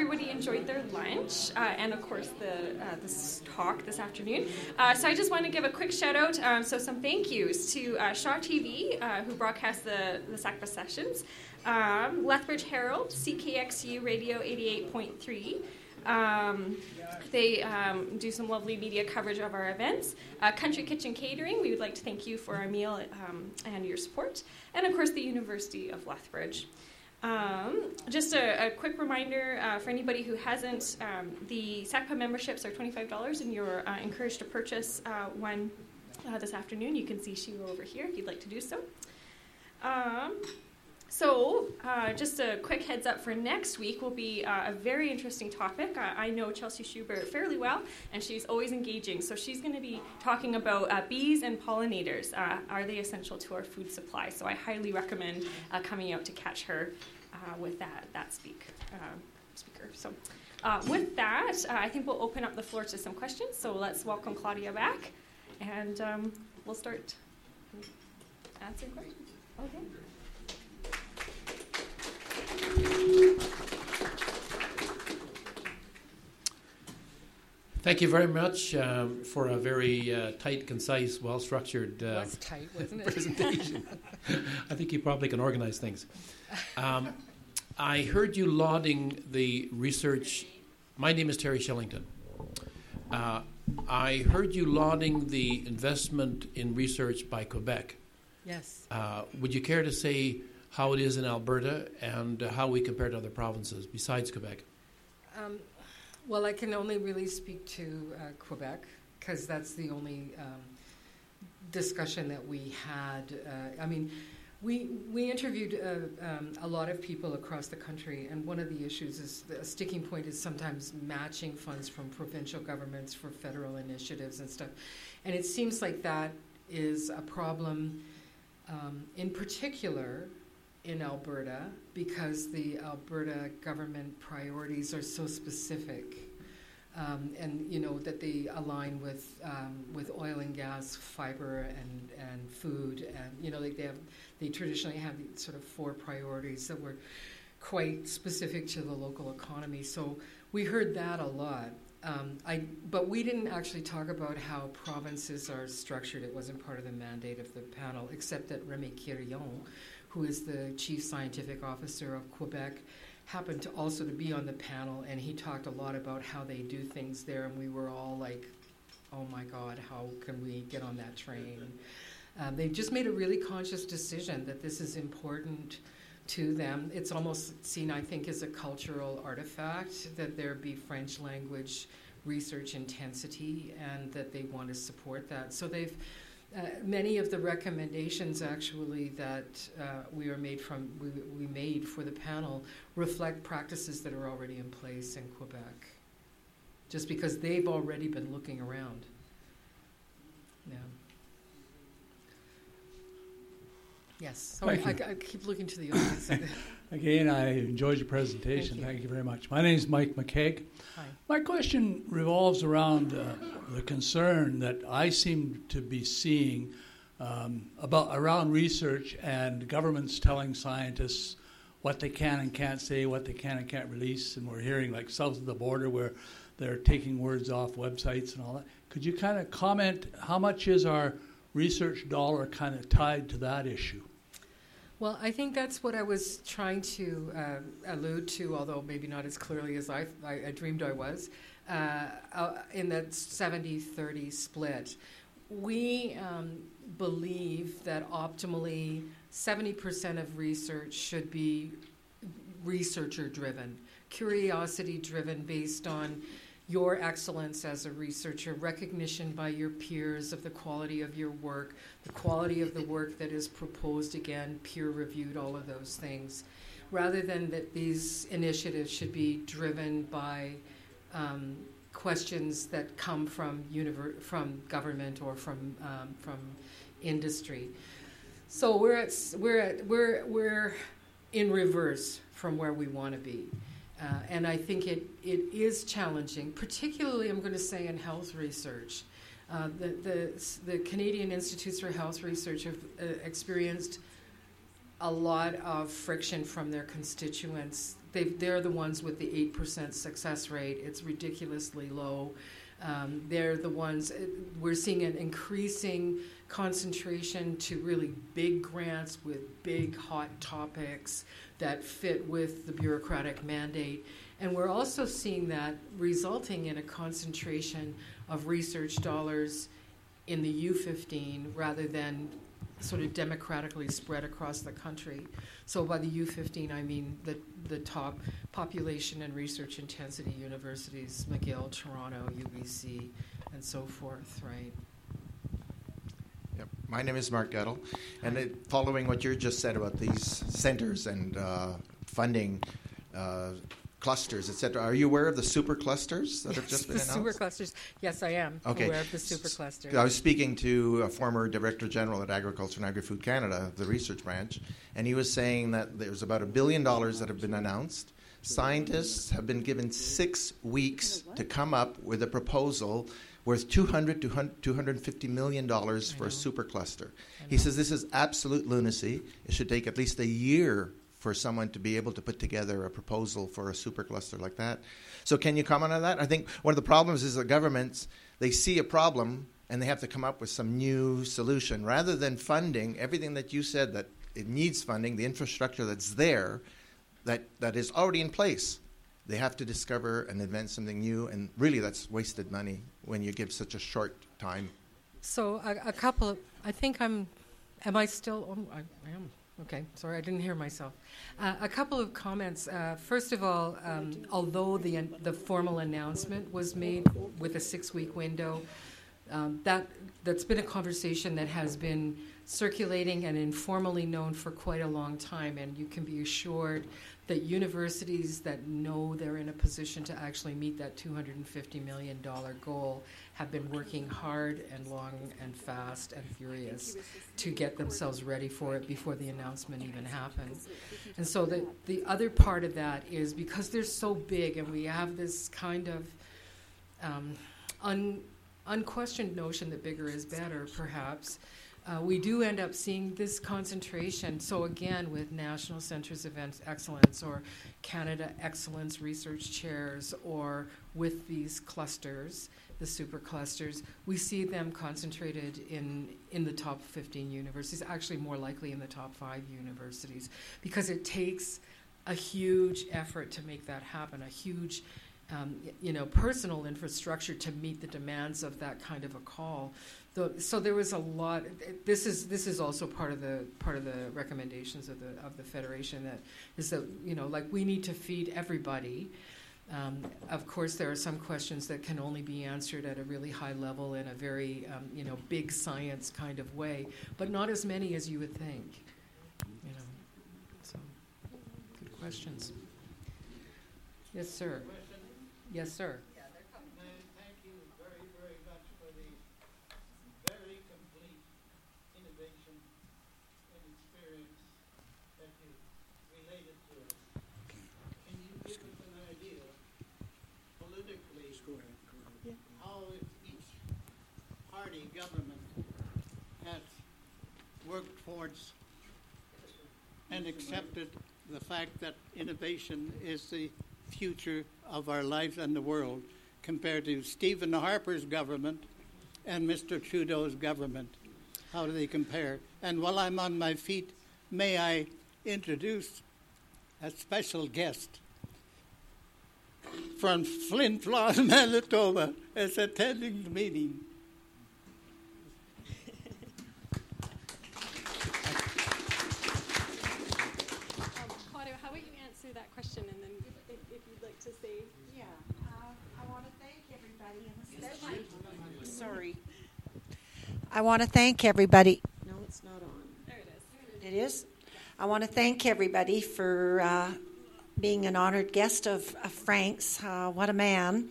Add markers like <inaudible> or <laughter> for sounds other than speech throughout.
everybody enjoyed their lunch uh, and, of course, the uh, this talk this afternoon. Uh, so I just want to give a quick shout out. Um, so some thank yous to uh, Shaw TV, uh, who broadcast the the SACPA sessions, um, Lethbridge Herald, CKXU Radio 88.3. Um, they um, do some lovely media coverage of our events. Uh, Country Kitchen Catering, we would like to thank you for our meal um, and your support. And of course, the University of Lethbridge. Um, just a, a, quick reminder uh, for anybody who hasn't, um, the SACPA memberships are $25 and you're uh, encouraged to purchase uh, one uh, this afternoon. You can see Sheila over here if you'd like to do so. Um, so, uh, just a quick heads up for next week will be uh, a very interesting topic. I know Chelsea Schubert fairly well, and she's always engaging. So, she's going to be talking about bees and pollinators. Are they essential to our food supply? So, I highly recommend coming out to catch her with that, that speak, speaker. So, with that, I think we'll open up the floor to some questions. So, let's welcome Claudia back, and um, we'll start answering questions. Okay. Thank you very much um, for a very uh, tight, concise, well structured uh, tight, <laughs> presentation. <laughs> I think you probably can organize things. Um, I heard you lauding the research. My name is Terry Shillington. Uh, I heard you lauding the investment in research by Quebec. Yes. Uh, would you care to say how it is in Alberta and uh, how we compare to other provinces besides Quebec? Um, well, I can only really speak to uh, Quebec because that's the only um, discussion that we had. Uh, I mean, we we interviewed uh, um, a lot of people across the country, and one of the issues is the sticking point is sometimes matching funds from provincial governments for federal initiatives and stuff, and it seems like that is a problem. Um, in particular, in Alberta because the Alberta government priorities are so specific. Um, and you know that they align with um, with oil and gas, fiber, and and food, and you know they, they have they traditionally have these sort of four priorities that were quite specific to the local economy. So we heard that a lot. Um, I, but we didn't actually talk about how provinces are structured. It wasn't part of the mandate of the panel, except that Rémi Quirion, who is the chief scientific officer of Quebec, happened to also to be on the panel, and he talked a lot about how they do things there, and we were all like, "Oh my God, how can we get on that train?" Um, they just made a really conscious decision that this is important to them. It's almost seen, I think, as a cultural artifact that there be French language research intensity, and that they want to support that. So they've uh, many of the recommendations actually that uh, we are made from we, we made for the panel reflect practices that are already in place in Quebec, just because they've already been looking around. Yeah. Yes. Sorry, I, I, keep looking to the audience. <laughs> Again, I enjoyed your presentation. Thank you, Thank you very much. My name is Mike McKeag. Hi. My question revolves around uh, the concern that I seem to be seeing um, about around research and governments telling scientists what they can and can't say, what they can and can't release, and we're hearing like south of the border where they're taking words off websites and all that. Could you kind of comment how much is our research dollar kind of tied to that issue? Well, I think that's what I was trying to uh, allude to, although maybe not as clearly as I, I, I dreamed I was, uh, uh in that 70 30 split. We um, believe that optimally 70% of research should be researcher driven, curiosity driven, based on your excellence as a researcher, recognition by your peers of the quality of your work, the quality of the work that is proposed again, peer reviewed, all of those things, rather than that these initiatives should be driven by um, questions that come from univer- from government or from um, from industry. So we're at we're at we're we're in reverse from where we want to be. Uh, and I think it, it is challenging, particularly, I'm going to say, in health research. Uh, the, the, the, Canadian Institutes for Health Research have uh, experienced a lot of friction from their constituents they they're the ones with the eight percent success rate. It's ridiculously low. Um, they're the ones uh, we're seeing an increasing concentration to really big grants with big hot topics that fit with the bureaucratic mandate. And we're also seeing that resulting in a concentration of research dollars in the U15 rather than sort of democratically spread across the country. So by the U15, I mean the, the top population and research intensity universities, McGill, Toronto, UBC, and so forth, right? My name is Mark Gettle, and it, following what you just said about these centers and uh, funding uh, clusters, etc., are you aware of the super clusters that have just been the announced? super clusters. Yes, I am Okay. aware of the super clusters. I was speaking to a former Director General at Agriculture and Agri-Food Canada, the research branch, and he was saying that there's about a billion dollars that have been announced. Scientists have been given six weeks to come up with a proposal worth 200 to 250 million dollars for a supercluster. He says this is absolute lunacy. It should take at least a year for someone to be able to put together a proposal for a supercluster like that. So can you comment on that? I think one of the problems is that governments they see a problem and they have to come up with some new solution rather than funding everything that you said that it needs funding, the infrastructure that's there that, that is already in place. They have to discover and invent something new, and really that's wasted money when you give such a short time. So a, a couple of, I think I'm, am I still, oh, I, I am. Okay, sorry, I didn't hear myself. Uh, a couple of comments. Uh, first of all, um, although the the formal announcement was made with a six-week window, um, that that's been a conversation that has been circulating and informally known for quite a long time, and you can be assured that universities that know they're in a position to actually meet that $250 million goal have been working hard and long and fast and furious to get themselves ready for it before the announcement even happened. And so the, the other part of that is because they're so big and we have this kind of um, un, unquestioned notion that bigger is better, perhaps. Uh, we do end up seeing this concentration. So, again, with National Centers of Excellence or Canada Excellence Research Chairs or with these clusters, the super clusters, we see them concentrated in, in the top 15 universities, actually, more likely in the top five universities, because it takes a huge effort to make that happen, a huge um, you know, personal infrastructure to meet the demands of that kind of a call. So there was a lot. This is this is also part of the part of the recommendations of the of the federation that is that you know like we need to feed everybody. Um, of course, there are some questions that can only be answered at a really high level in a very um, you know big science kind of way, but not as many as you would think. You know, so good questions. Yes, sir. Yes, sir. Thank you very, very much for the very complete innovation and experience that you related to us. Can you give us an idea politically how each party government has worked towards and accepted the fact that innovation is the future of our lives and the world compared to Stephen Harper's government and Mr. Trudeau's government? How do they compare? And while I'm on my feet, may I introduce a special guest from Flin, Flon, <laughs> Manitoba, is attending the meeting. Um, Claudio, how about you answer that question and then if, if you'd like to say. Yeah, uh, I want to thank everybody, and especially, sorry. I want to thank everybody. No, it's not on. There it is. It is? I want to thank everybody for uh, being an honored guest of, of Frank's. Uh, what a man.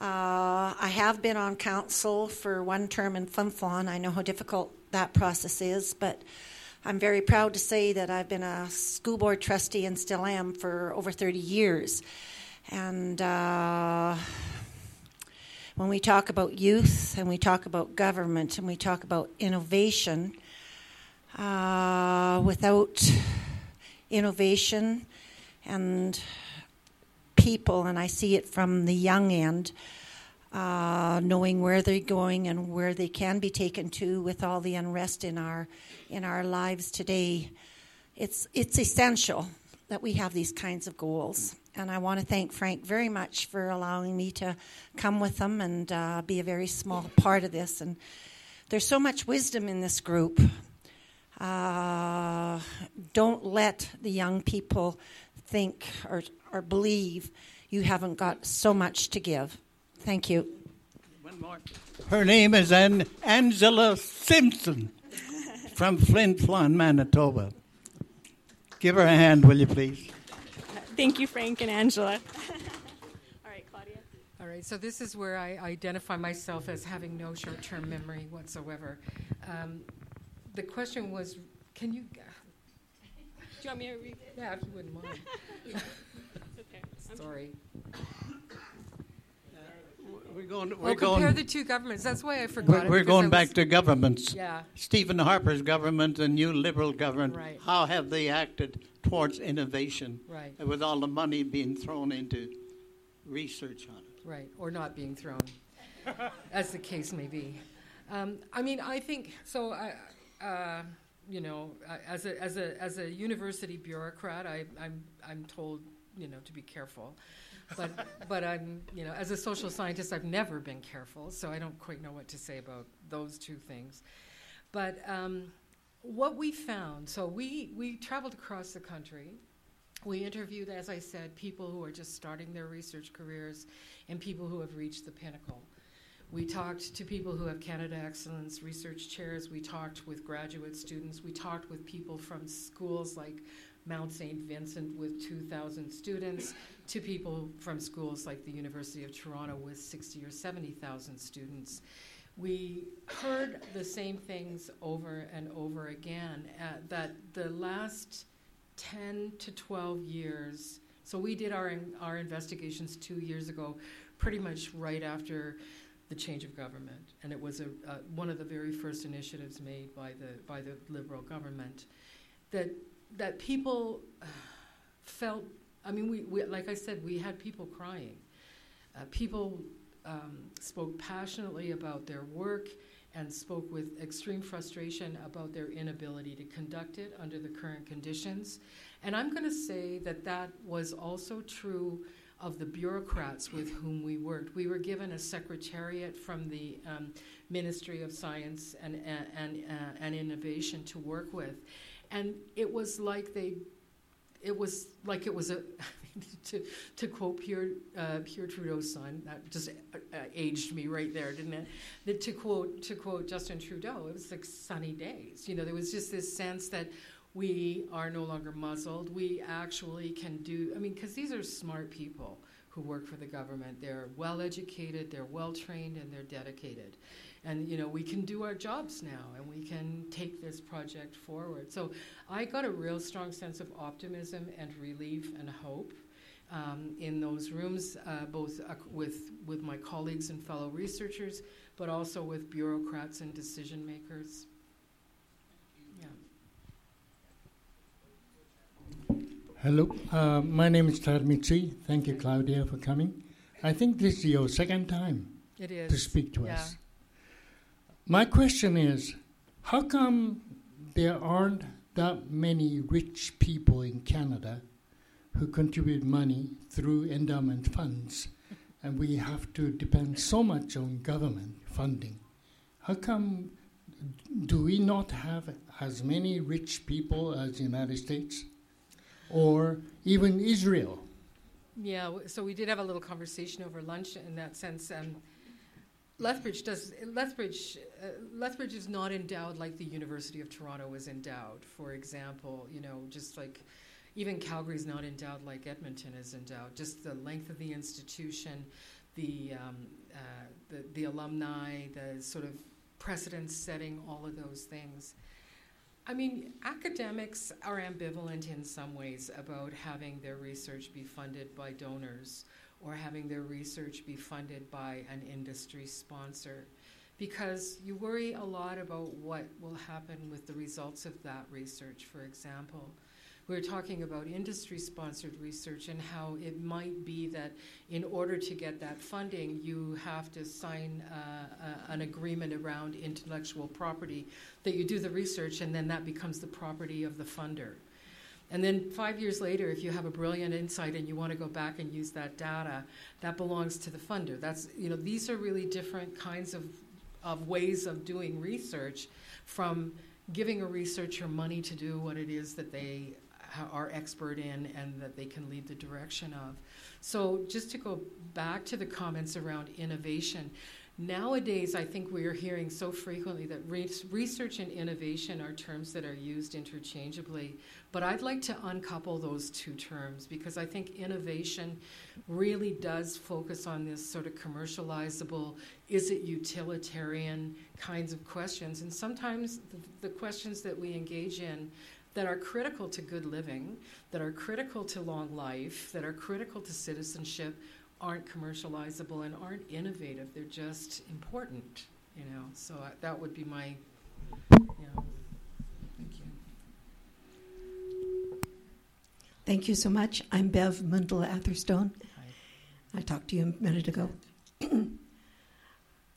Uh, I have been on council for one term in Flin Flon. I know how difficult that process is, but I'm very proud to say that I've been a school board trustee and still am for over 30 years. And uh, when we talk about youth and we talk about government and we talk about innovation, uh, without innovation and people, and I see it from the young end, uh, knowing where they're going and where they can be taken to with all the unrest in our in our lives today. It's it's essential that we have these kinds of goals. And I want to thank Frank very much for allowing me to come with them and uh, be a very small part of this. And there's so much wisdom in this group. Uh, don't let the young people think or, or believe you haven't got so much to give. Thank you. One more. Her name is An- Angela Simpson from Flin Flon, Manitoba. Give her a hand, will you please? Thank you, Frank and Angela. <laughs> All right, Claudia. All right, so this is where I identify myself as having no short term memory whatsoever. Um, the question was can you. Do you want me to read? Yeah, if you wouldn't mind. <laughs> <laughs> it's okay. Sorry. We're going. We're compare going. the two governments. That's why I forgot We're, we're going back to governments. Yeah. Stephen Harper's government, and new Liberal government. Right. How have they acted towards innovation? Right. With all the money being thrown into research on it. Right, or not being thrown, as the case may be. Um, I mean, I think so. I, uh, you know, as a as a as a university bureaucrat, I, I'm I'm told you know to be careful, but but I'm you know as a social scientist, I've never been careful, so I don't quite know what to say about those two things. But um, what we found, so we we traveled across the country. We interviewed, as I said, people who are just starting their research careers and people who have reached the pinnacle. We talked to people who have Canada Excellence research chairs. We talked with graduate students. We talked with people from schools like Mount St. Vincent with 2,000 students to people from schools like the University of Toronto with 60 or 70,000 students. We heard the same things over and over again uh, that the last 10 to 12 years. So we did our our investigations two years ago, pretty much right after the change of government, and it was a uh, one of the very first initiatives made by the by the Liberal government. That that people felt. I mean, we, we like I said, we had people crying. Uh, people um, spoke passionately about their work and spoke with extreme frustration about their inability to conduct it under the current conditions. And I'm going to say that that was also true of the bureaucrats with whom we worked. We were given a secretariat from the um, Ministry of Science and, and, and, uh, and Innovation to work with. And it was like they, it was like it was a, <laughs> to, to quote Pierre, uh, Pierre Trudeau's son, that just uh, uh, aged me right there, didn't it? That to quote to quote Justin Trudeau, it was like sunny days. You know, there was just this sense that we are no longer muzzled. We actually can do. I mean, because these are smart people who work for the government. They're well educated, they're well trained, and they're dedicated. And you know, we can do our jobs now, and we can take this project forward. So I got a real strong sense of optimism and relief and hope um, in those rooms, uh, both uh, with with my colleagues and fellow researchers, but also with bureaucrats and decision makers. Yeah. Hello, uh, my name is Tarmitri. Thank you, Claudia, for coming. I think this is your second time It is to speak to yeah. us. My question is how come there aren't that many rich people in Canada who contribute money through endowment funds and we have to depend so much on government funding? How come do we not have as many rich people as the United States? Or even Israel. Yeah, so we did have a little conversation over lunch in that sense. Um, Lethbridge does Lethbridge. Uh, Lethbridge is not endowed like the University of Toronto is endowed. For example, you know, just like even Calgary is not endowed like Edmonton is endowed. Just the length of the institution, the um, uh, the, the alumni, the sort of precedent setting, all of those things. I mean, academics are ambivalent in some ways about having their research be funded by donors or having their research be funded by an industry sponsor because you worry a lot about what will happen with the results of that research, for example. We were talking about industry sponsored research and how it might be that in order to get that funding, you have to sign uh, uh, an agreement around intellectual property that you do the research and then that becomes the property of the funder. And then five years later, if you have a brilliant insight and you want to go back and use that data, that belongs to the funder. That's you know these are really different kinds of of ways of doing research, from giving a researcher money to do what it is that they are expert in and that they can lead the direction of. So just to go back to the comments around innovation, Nowadays, I think we are hearing so frequently that re- research and innovation are terms that are used interchangeably. But I'd like to uncouple those two terms because I think innovation really does focus on this sort of commercializable, is it utilitarian kinds of questions. And sometimes the, the questions that we engage in that are critical to good living, that are critical to long life, that are critical to citizenship aren't commercializable and aren't innovative. They're just important, you know. So I, that would be my, you know. Thank you. Thank you so much. I'm Bev Muendel Atherstone. Hi. I talked to you a minute ago. <clears throat>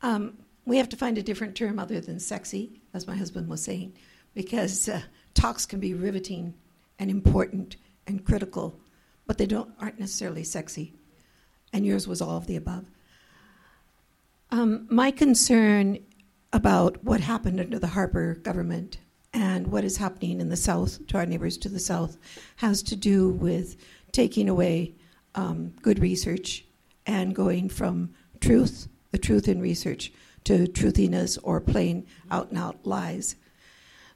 um, we have to find a different term other than sexy, as my husband was saying, because uh, talks can be riveting and important and critical, but they don't aren't necessarily sexy and yours was all of the above. Um, my concern about what happened under the Harper government and what is happening in the South to our neighbors to the South has to do with taking away um, good research and going from truth, the truth in research, to truthiness or plain out and out lies.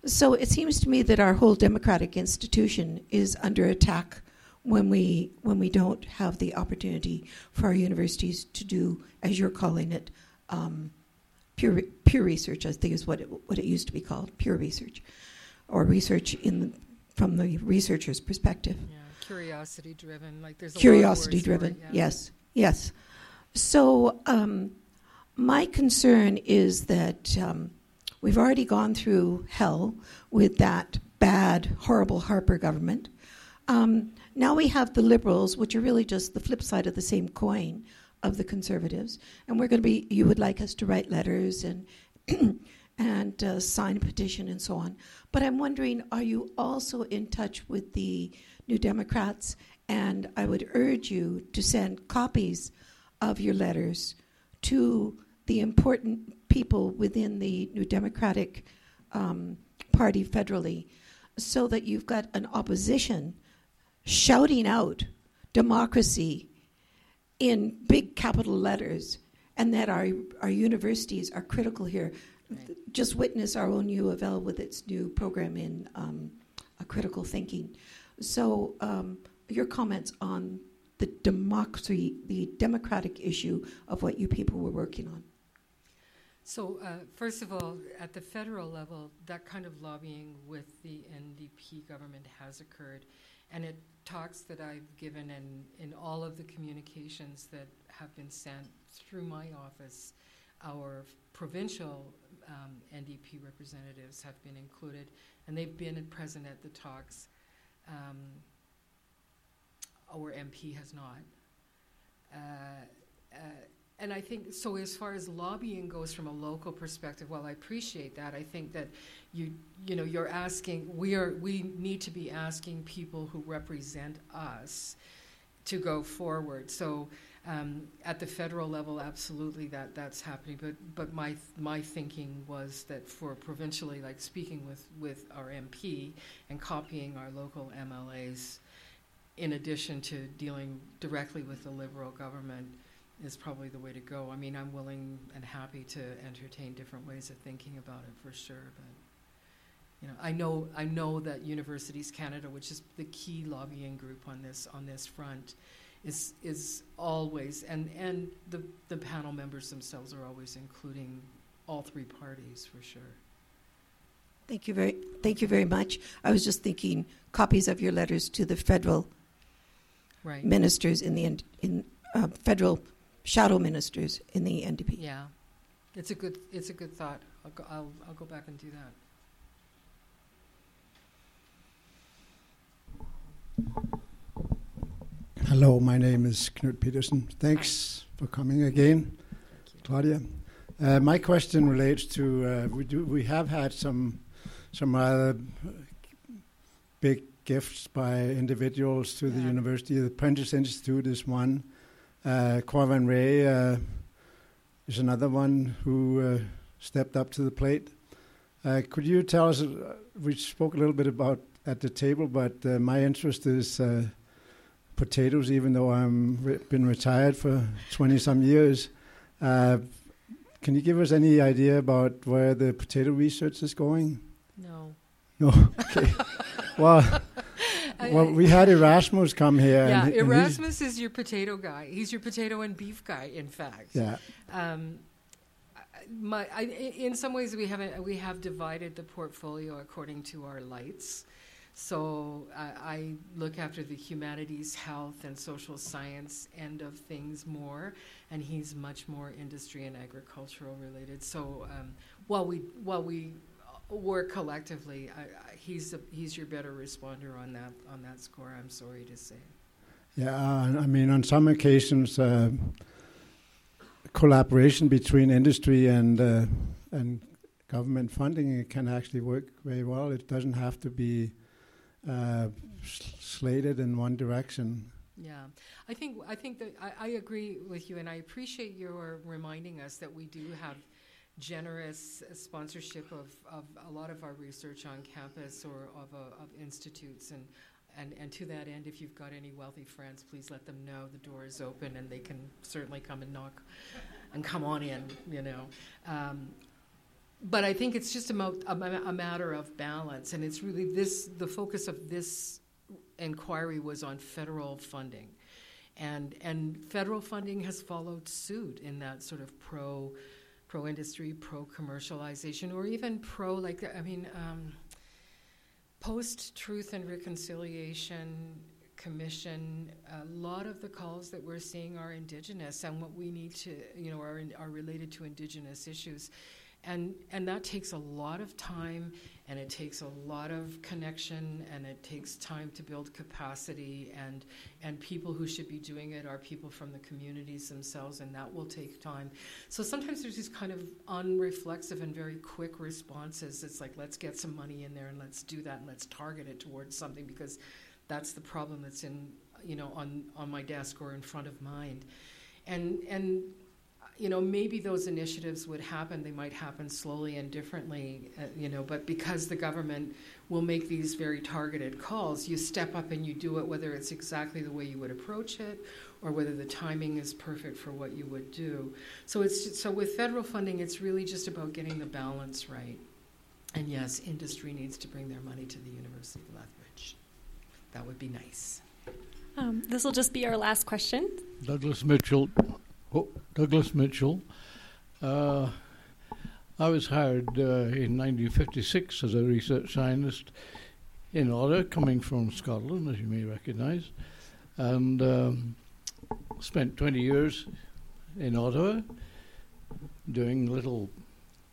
So it seems to me that our whole democratic institution is under attack when we when we don't have the opportunity for our universities to do, as you're calling it, um, pure pure research. I think is what it, what it used to be called, pure research, or research in the, from the researcher's perspective. Yeah, curiosity driven. Like there's a curiosity driven. It, yeah. Yes, yes. So um, my concern is that um, we've already gone through hell with that bad, horrible Harper government. Um, now we have the liberals, which are really just the flip side of the same coin of the conservatives, and we're going to be. You would like us to write letters and <clears throat> and uh, sign a petition and so on. But I'm wondering, are you also in touch with the New Democrats? And I would urge you to send copies of your letters to the important people within the New Democratic um, Party federally, so that you've got an opposition shouting out democracy in big capital letters, and that our, our universities are critical here. Right. Just witness our own U of L with its new program in um, critical thinking. So, um, your comments on the democracy, the democratic issue of what you people were working on. So, uh, first of all, at the federal level, that kind of lobbying with the NDP government has occurred. And it talks that I've given and in all of the communications that have been sent through my office, our provincial um, NDP representatives have been included, and they've been present at the talks. Um, our MP has not. Uh, uh, and I think so. As far as lobbying goes, from a local perspective, while I appreciate that, I think that you you know you're asking we are we need to be asking people who represent us to go forward. So um, at the federal level, absolutely that that's happening. But but my my thinking was that for provincially, like speaking with with our MP and copying our local MLAs, in addition to dealing directly with the Liberal government is probably the way to go. I mean, I'm willing and happy to entertain different ways of thinking about it for sure, but you know, I know I know that Universities Canada, which is the key lobbying group on this on this front, is is always and and the the panel members themselves are always including all three parties for sure. Thank you very thank you very much. I was just thinking copies of your letters to the federal right. ministers in the in uh, federal shadow ministers in the NDP. Yeah, it's a good it's a good thought. I'll go, I'll, I'll go back and do that. Hello, my name is Knut Peterson. Thanks for coming again, Claudia. Uh, my question relates to uh, we do we have had some some rather big gifts by individuals to the university. The Prentice Institute is one. Uh, Ray uh, is another one who uh, stepped up to the plate. Uh, could you tell us? Uh, we spoke a little bit about at the table, but uh, my interest is uh, potatoes. Even though I'm re- been retired for twenty some years, uh, can you give us any idea about where the potato research is going? No. No. <laughs> Okay. well, I- well, we had Erasmus come here. yeah, and, and Erasmus is your potato guy. He's your potato and beef guy, in fact. Yeah. Um, my, I, in some ways, we have we have divided the portfolio according to our lights. So I, I look after the humanities, health, and social science end of things more, and he's much more industry and agricultural related. So um, while we while we work collectively, I, I, he's a, he's your better responder on that on that score. I'm sorry to say. Yeah, uh, I mean, on some occasions, uh, collaboration between industry and uh, and government funding it can actually work very well. It doesn't have to be uh, slated in one direction. Yeah, I think I think that I, I agree with you, and I appreciate your reminding us that we do have generous sponsorship of, of a lot of our research on campus or of, uh, of institutes, and, and and to that end, if you've got any wealthy friends, please let them know the door is open, and they can certainly come and knock, and come on in, you know. Um, but I think it's just a, mo- a, a matter of balance, and it's really this the focus of this inquiry was on federal funding. And, and federal funding has followed suit in that sort of pro pro industry, pro commercialization, or even pro like I mean, um, post Truth and Reconciliation Commission. A lot of the calls that we're seeing are indigenous, and what we need to you know are in, are related to indigenous issues. And, and that takes a lot of time and it takes a lot of connection and it takes time to build capacity. And and people who should be doing it are people from the communities themselves and that will take time. So sometimes there's these kind of unreflexive and very quick responses. It's like let's get some money in there and let's do that and let's target it towards something because that's the problem that's in you know on on my desk or in front of mind. And and you know, maybe those initiatives would happen. They might happen slowly and differently, uh, you know, but because the government will make these very targeted calls, you step up and you do it, whether it's exactly the way you would approach it or whether the timing is perfect for what you would do. So it's so with federal funding, it's really just about getting the balance right. And yes, industry needs to bring their money to the University of Lethbridge. That would be nice. Um, this will just be our last question. Douglas Mitchell. Oh, Douglas Mitchell. Uh, I was hired uh, in 1956 as a research scientist in Ottawa, coming from Scotland, as you may recognise, and um, spent 20 years in Ottawa doing little.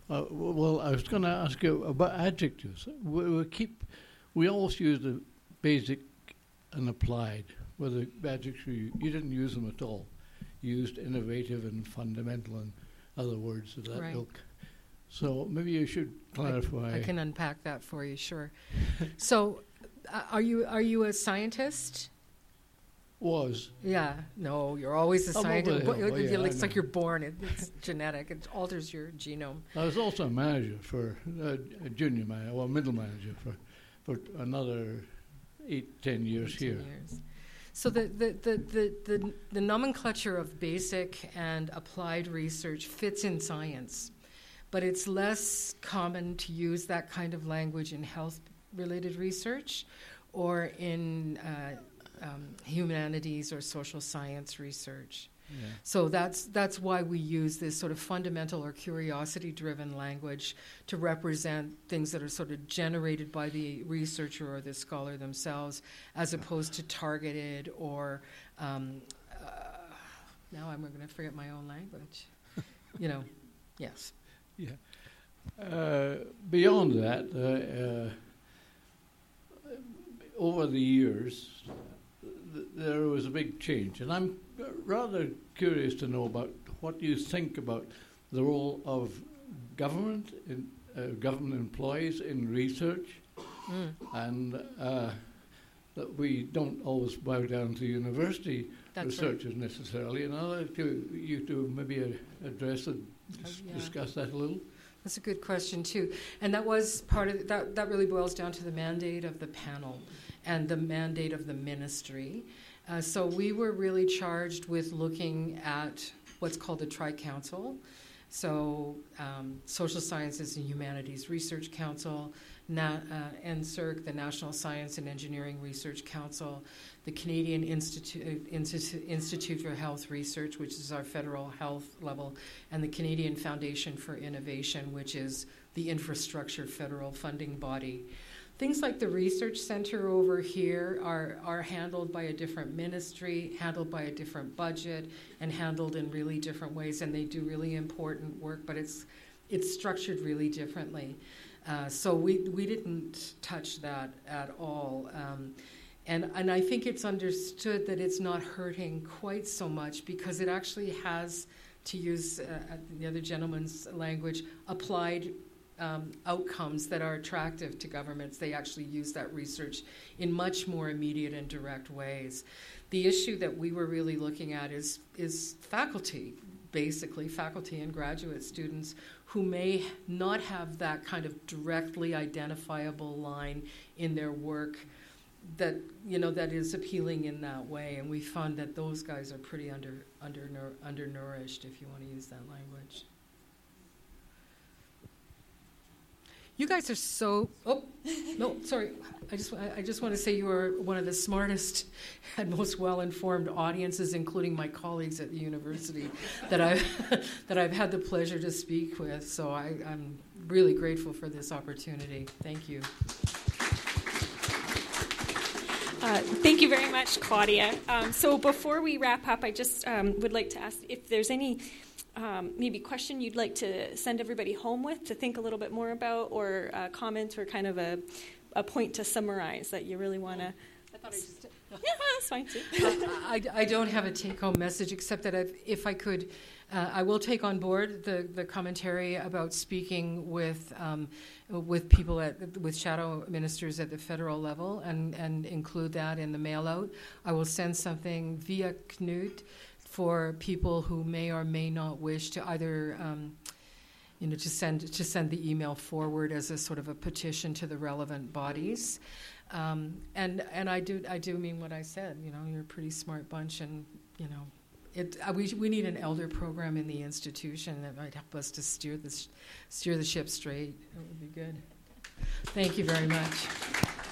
Uh, well, I was going to ask you about adjectives. We, we keep, we always use the basic and applied. Whether adjectives you, you didn't use them at all used innovative and fundamental and other words of that Right. ilk. So maybe you should clarify. I can unpack that for you, sure. <laughs> so, uh, are you are you a scientist? Was Yeah, no, you're always a I'm scientist. over the Bo- hill. Oh, it- yeah, I it's like you're born. It, it's genetic. It alters your genome. I was also a manager for uh, a junior manager, well, middle manager for for another eight, ten years 18 here. years. So the, the, the, the, the, nomenclature of basic and applied research fits in science, but it's less common to use that kind of language in health related research or in uh, um, humanities or social science research. Yeah. So that's that's why we use this sort of fundamental or curiosity-driven language to represent things that are sort of generated by the researcher or the scholar themselves, as opposed to targeted or. Um, uh, now I'm going to forget my own language. you know, <laughs> yes. Yeah. Uh, beyond that, uh, uh, over the years, th- there was a big change, and I'm rather curious to know about what you think about the role of government, in, uh, government employees in research, Mm. and uh, that we don't always bow down to university That's right. researchers necessarily. And I'd like to, you to maybe uh, address and dis- Oh, yeah. discuss that a little. That's a good question too, and that was part of that. That really boils down to the mandate of the panel and the mandate of the ministry. Uh, so we were really charged with looking at what's called the Tri Council. So um, Social Sciences and Humanities Research Council, Na- uh, NSERC, the National Science and Engineering Research Council, the Canadian Institute, Institute, Institute for Health Research, which is our federal health level, and the Canadian Foundation for Innovation, which is the infrastructure federal funding body. Things like the research center over here are, are handled by a different ministry, handled by a different budget, and handled in really different ways, and they do really important work, but it's, it's structured really differently. Uh, so we, we didn't touch that at all. Um, and, and I think it's understood that it's not hurting quite so much because it actually has, to use uh, the other gentleman's language, applied um, outcomes that are attractive to governments. They actually use that research in much more immediate and direct ways. The issue that we were really looking at is, is faculty, basically, faculty and graduate students who may not have that kind of directly identifiable line in their work that you know that is appealing in that way and we found that those guys are pretty under under undernourished if you want to use that language you guys are so oh no sorry. I just i just want to say you are one of the smartest and most well-informed audiences including my colleagues at the university that i've <laughs> that i've had the pleasure to speak with. So I, i'm really grateful for this opportunity. Thank you. Uh, thank you very much, Claudia. Um, so before we wrap up, I just um, would like to ask if there's any um, maybe question you'd like to send everybody home with to think a little bit more about, or a comment, or kind of a, a point to summarize that you really want to. I thought I just. <laughs> Yeah, that's fine too. I, I don't have a take-home message except that I've, if I could, uh, I will take on board the, the commentary about speaking with um, with people at with shadow ministers at the federal level and, and include that in the mail out. I will send something via Knut for people who may or may not wish to either. Um, you know, to send to send the email forward as a sort of a petition to the relevant bodies, um, and and I do I do mean what I said. You know, you're a pretty smart bunch, and you know, it, uh, we, we need an elder program in the institution that might help us to steer the, steer the ship straight. That would be good. Thank you very much.